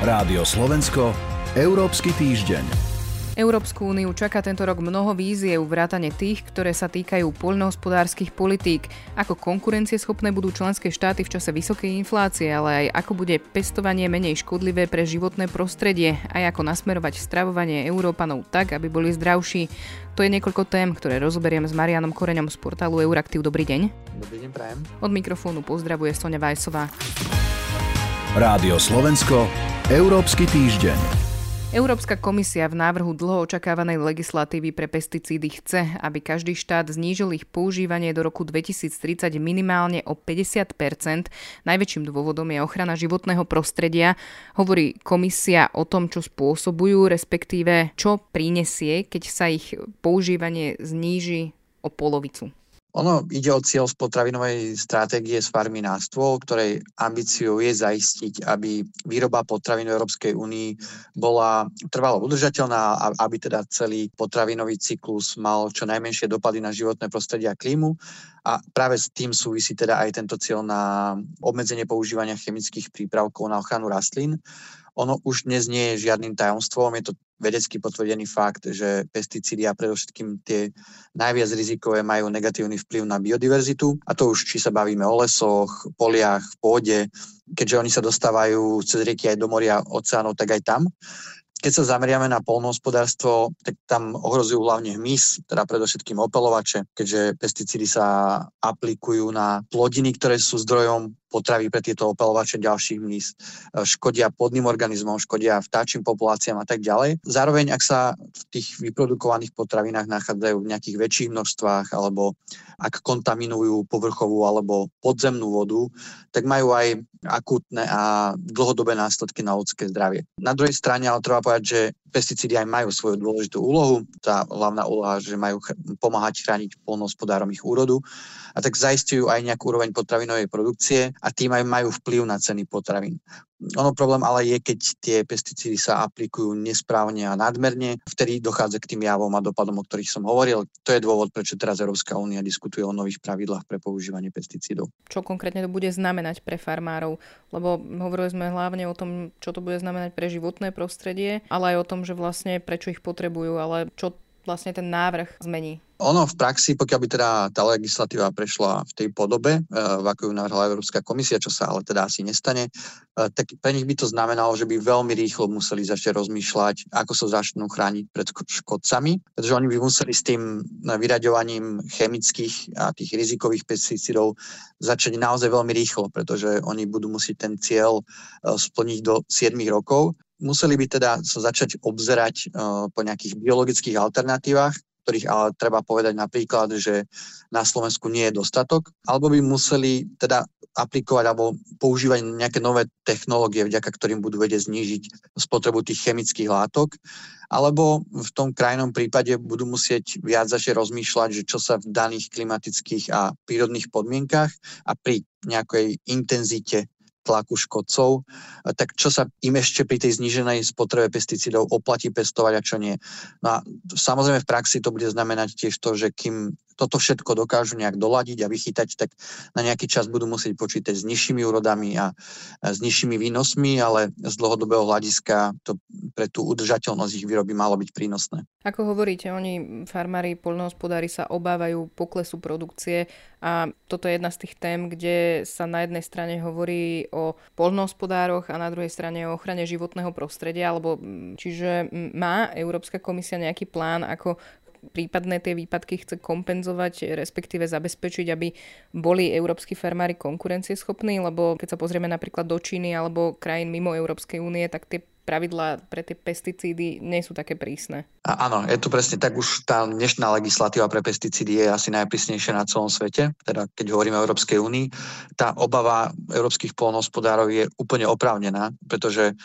Rádio Slovensko, Európsky týždeň. Európsku úniu čaká tento rok mnoho víziev, vrátane tých, ktoré sa týkajú poľnohospodárskych politík, ako konkurencieschopné budú členské štáty v čase vysokej inflácie, ale aj ako bude pestovanie menej škodlivé pre životné prostredie, aj ako nasmerovať stravovanie Európanov tak, aby boli zdravší. To je niekoľko tém, ktoré rozoberiem s Marianom Koreňom z portálu Euraktiv. Dobrý deň. Dobrý deň, prajem. Od mikrofónu pozdravuje Sonja Vajsová. Rádio Slovensko, Európsky týždeň. Európska komisia v návrhu dlho očakávanej legislatívy pre pesticídy chce, aby každý štát znížil ich používanie do roku 2030 minimálne o 50% Najväčším dôvodom je ochrana životného prostredia. Hovorí komisia o tom, čo spôsobujú, respektíve čo prinesie, keď sa ich používanie zníži o polovicu. Ono ide o cieľ z potravinovej stratégie z stôl, ktorej ambíciou je zaistiť, aby výroba potravín v Európskej únii bola trvalo udržateľná aby teda celý potravinový cyklus mal čo najmenšie dopady na životné prostredie a klímu. A práve s tým súvisí teda aj tento cieľ na obmedzenie používania chemických prípravkov na ochranu rastlín. Ono už dnes nie je žiadnym tajomstvom, je to vedecky potvrdený fakt, že pesticídy a predovšetkým tie najviac rizikové majú negatívny vplyv na biodiverzitu. A to už či sa bavíme o lesoch, poliach, pôde, keďže oni sa dostávajú cez rieky aj do moria, oceánov, tak aj tam. Keď sa zameriame na polnohospodárstvo, tak tam ohrozujú hlavne hmyz, teda predovšetkým opelovače, keďže pesticídy sa aplikujú na plodiny, ktoré sú zdrojom potravy pre tieto opelovače ďalších mníz, e, škodia podným organizmom, škodia vtáčim populáciám a tak ďalej. Zároveň, ak sa v tých vyprodukovaných potravinách nachádzajú v nejakých väčších množstvách alebo ak kontaminujú povrchovú alebo podzemnú vodu, tak majú aj akútne a dlhodobé následky na ľudské zdravie. Na druhej strane ale treba povedať, že pesticídy aj majú svoju dôležitú úlohu. Tá hlavná úloha, že majú pomáhať chrániť polnohospodárom ich úrodu a tak zaistujú aj nejakú úroveň potravinovej produkcie a tým aj majú vplyv na ceny potravín. Ono problém ale je, keď tie pesticídy sa aplikujú nesprávne a nadmerne, vtedy dochádza k tým javom a dopadom, o ktorých som hovoril. To je dôvod, prečo teraz Európska únia diskutuje o nových pravidlách pre používanie pesticídov. Čo konkrétne to bude znamenať pre farmárov? Lebo hovorili sme hlavne o tom, čo to bude znamenať pre životné prostredie, ale aj o tom, že vlastne prečo ich potrebujú, ale čo vlastne ten návrh zmení? Ono v praxi, pokiaľ by teda tá legislatíva prešla v tej podobe, e, v ako ju navrhla Európska komisia, čo sa ale teda asi nestane, e, tak pre nich by to znamenalo, že by veľmi rýchlo museli začať rozmýšľať, ako sa začnú chrániť pred škodcami, pretože oni by museli s tým vyraďovaním chemických a tých rizikových pesticídov začať naozaj veľmi rýchlo, pretože oni budú musieť ten cieľ e, splniť do 7 rokov museli by teda sa začať obzerať uh, po nejakých biologických alternatívach, ktorých ale treba povedať napríklad, že na Slovensku nie je dostatok, alebo by museli teda aplikovať alebo používať nejaké nové technológie, vďaka ktorým budú vedieť znížiť spotrebu tých chemických látok, alebo v tom krajnom prípade budú musieť viac začať rozmýšľať, že čo sa v daných klimatických a prírodných podmienkach a pri nejakej intenzite tlaku škodcov, tak čo sa im ešte pri tej zníženej spotrebe pesticídov oplatí pestovať a čo nie. No a samozrejme v praxi to bude znamenať tiež to, že kým toto všetko dokážu nejak doladiť a vychytať, tak na nejaký čas budú musieť počítať s nižšími úrodami a s nižšími výnosmi, ale z dlhodobého hľadiska to pre tú udržateľnosť ich výroby malo byť prínosné. Ako hovoríte, oni, farmári, poľnohospodári sa obávajú poklesu produkcie a toto je jedna z tých tém, kde sa na jednej strane hovorí o poľnohospodároch a na druhej strane o ochrane životného prostredia, alebo čiže má Európska komisia nejaký plán, ako prípadné tie výpadky chce kompenzovať, respektíve zabezpečiť, aby boli európsky farmári konkurencieschopní, lebo keď sa pozrieme napríklad do Číny alebo krajín mimo Európskej únie, tak tie pravidlá pre tie pesticídy nie sú také prísne. A áno, je to presne tak, už tá dnešná legislatíva pre pesticídy je asi najprísnejšia na celom svete, teda keď hovoríme o Európskej únii. Tá obava európskych polnohospodárov je úplne oprávnená, pretože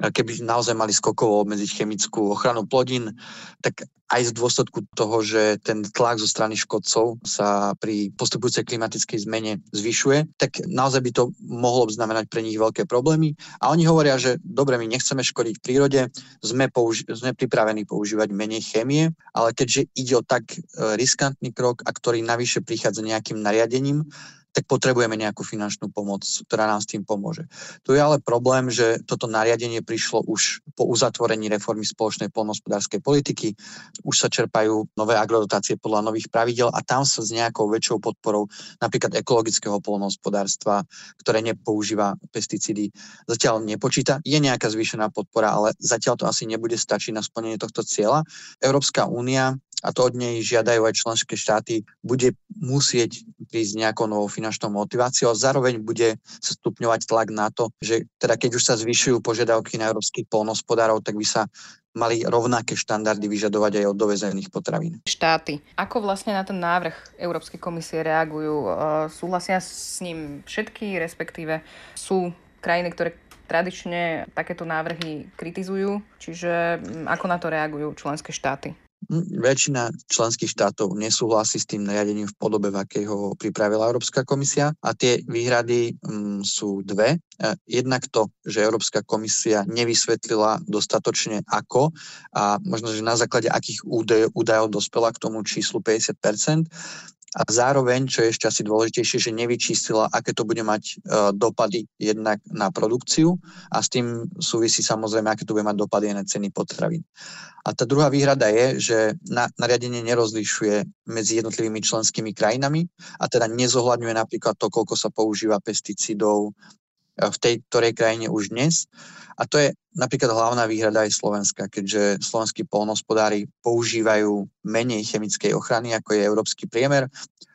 keby naozaj mali skokovo obmedziť chemickú ochranu plodín, tak aj z dôsledku toho, že ten tlak zo strany škodcov sa pri postupujúcej klimatickej zmene zvyšuje, tak naozaj by to mohlo znamenať pre nich veľké problémy. A oni hovoria, že dobre, my nechceme škodiť prírode, sme, použi- sme pripravení používať menej chémie, ale keďže ide o tak e, riskantný krok a ktorý navyše prichádza nejakým nariadením, tak potrebujeme nejakú finančnú pomoc, ktorá nám s tým pomôže. Tu je ale problém, že toto nariadenie prišlo už po uzatvorení reformy spoločnej polnohospodárskej politiky. Už sa čerpajú nové agrodotácie podľa nových pravidel a tam sa s nejakou väčšou podporou napríklad ekologického polnohospodárstva, ktoré nepoužíva pesticídy, zatiaľ nepočíta. Je nejaká zvýšená podpora, ale zatiaľ to asi nebude stačiť na splnenie tohto cieľa. Európska únia a to od nej žiadajú aj členské štáty, bude musieť prísť nejakou novou finančnou motiváciou a zároveň bude stupňovať tlak na to, že teda keď už sa zvyšujú požiadavky na európskych polnospodárov, tak by sa mali rovnaké štandardy vyžadovať aj od dovezených potravín. Štáty. Ako vlastne na ten návrh Európskej komisie reagujú? Súhlasia s ním všetky, respektíve sú krajiny, ktoré tradične takéto návrhy kritizujú, čiže ako na to reagujú členské štáty? Väčšina členských štátov nesúhlasí s tým nariadením v podobe, v akej ho pripravila Európska komisia a tie výhrady m, sú dve. E, jednak to, že Európska komisia nevysvetlila dostatočne ako a možno, že na základe akých údajov, údajov dospela k tomu číslu 50 a zároveň, čo je ešte asi dôležitejšie, že nevyčístila, aké to bude mať e, dopady jednak na produkciu a s tým súvisí samozrejme, aké to bude mať dopady aj na ceny potravín. A tá druhá výhrada je, že na, nariadenie nerozlišuje medzi jednotlivými členskými krajinami a teda nezohľadňuje napríklad to, koľko sa používa pesticídov v tej ktorej krajine už dnes. A to je napríklad hlavná výhrada aj Slovenska, keďže slovenskí polnospodári používajú menej chemickej ochrany, ako je európsky priemer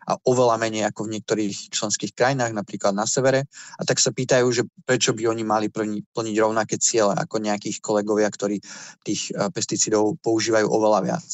a oveľa menej ako v niektorých členských krajinách, napríklad na severe. A tak sa pýtajú, že prečo by oni mali plniť rovnaké ciele ako nejakých kolegovia, ktorí tých e, pesticídov používajú oveľa viac.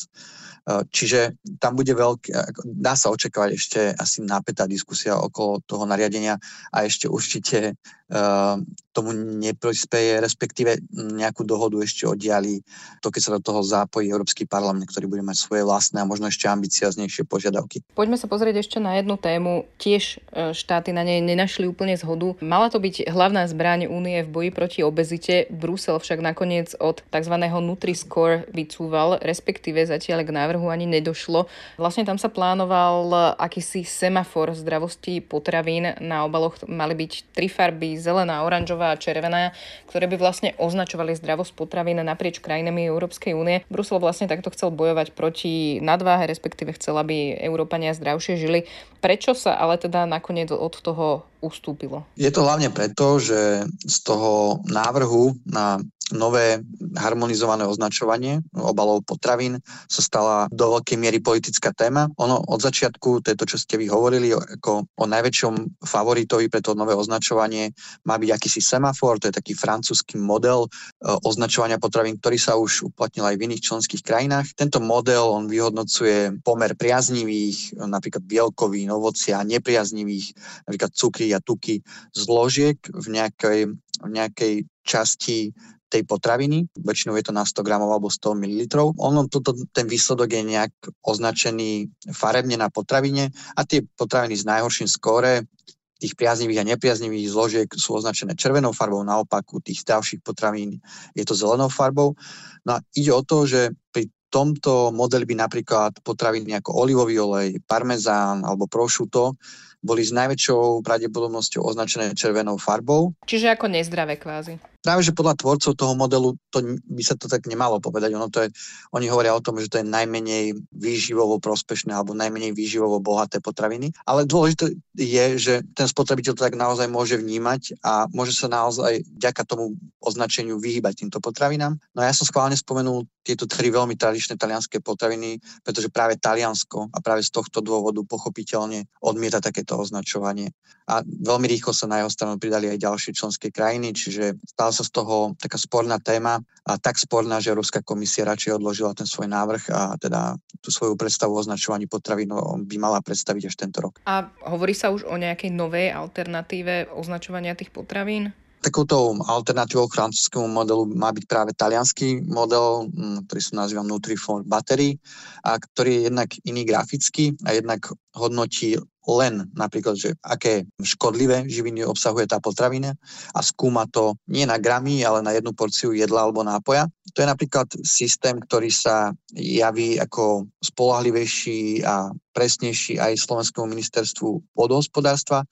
Eh, čiže tam bude veľký, dá sa očakávať ešte asi napätá diskusia okolo toho nariadenia a ešte určite uh, tomu neprospeje, respektíve nejakú dohodu ešte oddiali to, keď sa do toho zápojí Európsky parlament, ktorý bude mať svoje vlastné a možno ešte ambicioznejšie požiadavky. Poďme sa pozrieť ešte na jednu tému. Tiež eh, štáty na nej nenašli úplne zhodu. Mala to byť hlavná zbraň únie v boji proti obezite. Brusel však nakoniec od tzv. Nutri-Score vycúval, respektíve zatiaľ k návrhu návrhu ani nedošlo. Vlastne tam sa plánoval akýsi semafor zdravosti potravín. Na obaloch mali byť tri farby, zelená, oranžová a červená, ktoré by vlastne označovali zdravosť potravín naprieč krajinami Európskej únie. Brusel vlastne takto chcel bojovať proti nadváhe, respektíve chcel, aby Európania zdravšie žili. Prečo sa ale teda nakoniec od toho ustúpilo? Je to hlavne preto, že z toho návrhu na nové harmonizované označovanie obalov potravín sa stala do veľkej miery politická téma. Ono od začiatku, to je to, čo ste vy hovorili, ako o najväčšom favoritovi pre to nové označovanie má byť akýsi semafor, to je taký francúzsky model e, označovania potravín, ktorý sa už uplatnil aj v iných členských krajinách. Tento model on vyhodnocuje pomer priaznivých, napríklad bielkovín, ovocia, nepriaznivých, napríklad cukry a tuky, zložiek v nejakej, v nejakej časti tej potraviny, väčšinou je to na 100 gramov alebo 100 ml. Ono, toto, ten výsledok je nejak označený farebne na potravine a tie potraviny s najhorším skóre tých priaznivých a nepriaznivých zložiek sú označené červenou farbou, naopak u tých ďalších potravín je to zelenou farbou. No a ide o to, že pri tomto modeli by napríklad potraviny ako olivový olej, parmezán alebo prosciutto boli s najväčšou pravdepodobnosťou označené červenou farbou. Čiže ako nezdravé kvázi. Práve, že podľa tvorcov toho modelu to by sa to tak nemalo povedať. Ono to je, oni hovoria o tom, že to je najmenej výživovo prospešné alebo najmenej výživovo bohaté potraviny. Ale dôležité je, že ten spotrebiteľ to tak naozaj môže vnímať a môže sa naozaj vďaka tomu označeniu vyhýbať týmto potravinám. No ja som schválne spomenul tieto tri veľmi tradičné talianské potraviny, pretože práve Taliansko a práve z tohto dôvodu pochopiteľne odmieta takéto označovanie. A veľmi rýchlo sa na jeho stranu pridali aj ďalšie členské krajiny, čiže stala sa z toho taká sporná téma a tak sporná, že Európska komisia radšej odložila ten svoj návrh a teda tú svoju predstavu o označovaní potravín by mala predstaviť až tento rok. A hovorí sa už o nejakej novej alternatíve označovania tých potravín? Takouto alternatívou k francúzskému modelu má byť práve talianský model, mm, ktorý sa nazýva Nutriform Battery, a ktorý je jednak iný graficky a jednak hodnotí len napríklad, že aké škodlivé živiny obsahuje tá potravina a skúma to nie na gramy, ale na jednu porciu jedla alebo nápoja. To je napríklad systém, ktorý sa javí ako spolahlivejší a presnejší aj Slovenskému ministerstvu vodohospodárstva,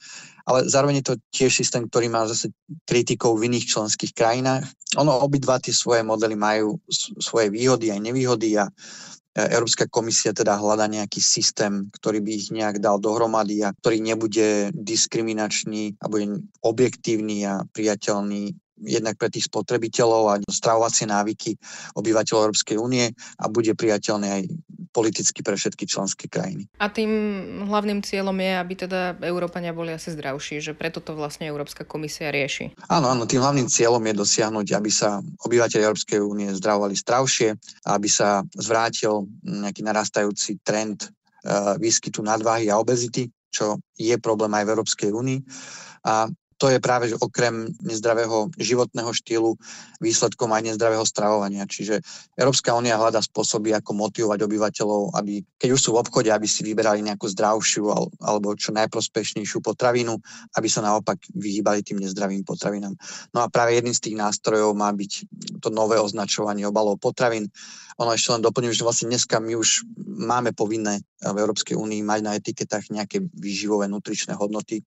ale zároveň je to tiež systém, ktorý má zase kritikov v iných členských krajinách. Ono obidva tie svoje modely majú svoje výhody aj nevýhody a Európska komisia teda hľada nejaký systém, ktorý by ich nejak dal dohromady a ktorý nebude diskriminačný a bude objektívny a priateľný jednak pre tých spotrebiteľov a stravovacie návyky obyvateľov Európskej únie a bude priateľný aj politicky pre všetky členské krajiny. A tým hlavným cieľom je, aby teda Európania boli asi zdravší, že preto to vlastne Európska komisia rieši. Áno, áno, tým hlavným cieľom je dosiahnuť, aby sa obyvateľi Európskej únie zdravovali zdravšie, aby sa zvrátil nejaký narastajúci trend uh, výskytu nadváhy a obezity, čo je problém aj v Európskej únii. A to je práve, že okrem nezdravého životného štýlu výsledkom aj nezdravého stravovania. Čiže Európska únia hľadá spôsoby, ako motivovať obyvateľov, aby keď už sú v obchode, aby si vyberali nejakú zdravšiu alebo čo najprospešnejšiu potravinu, aby sa naopak vyhýbali tým nezdravým potravinám. No a práve jedným z tých nástrojov má byť to nové označovanie obalov potravín. Ono ešte len doplním, že vlastne dneska my už máme povinné v Európskej únii mať na etiketách nejaké výživové nutričné hodnoty,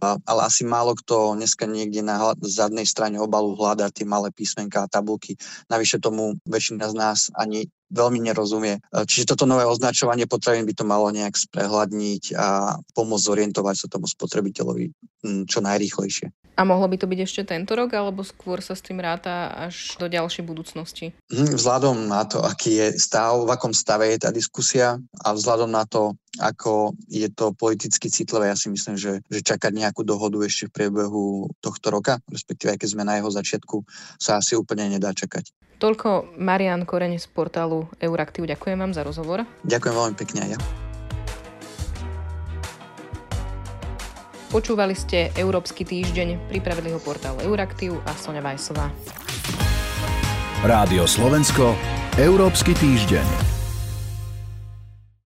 ale asi málo kto dneska niekde na zadnej strane obalu hľadá tie malé písmenka a tabulky. Navyše tomu väčšina z nás ani veľmi nerozumie. Čiže toto nové označovanie potravín by to malo nejak sprehľadniť a pomôcť zorientovať sa tomu spotrebiteľovi čo najrýchlejšie. A mohlo by to byť ešte tento rok, alebo skôr sa s tým ráta až do ďalšej budúcnosti? Mhm, vzhľadom na to, aký je stav, v akom stave je tá diskusia a vzhľadom na to, ako je to politicky citlivé, ja si myslím, že, že čakať nejakú dohodu ešte v priebehu tohto roka, respektíve aj keď sme na jeho začiatku, sa asi úplne nedá čakať. Toľko Marian Koreň z portálu Euraktiv. Ďakujem vám za rozhovor. Ďakujem veľmi pekne aj ja. Počúvali ste Európsky týždeň, pripravili ho portál Euraktiv a Sonja Vajsová. Rádio Slovensko, Európsky týždeň.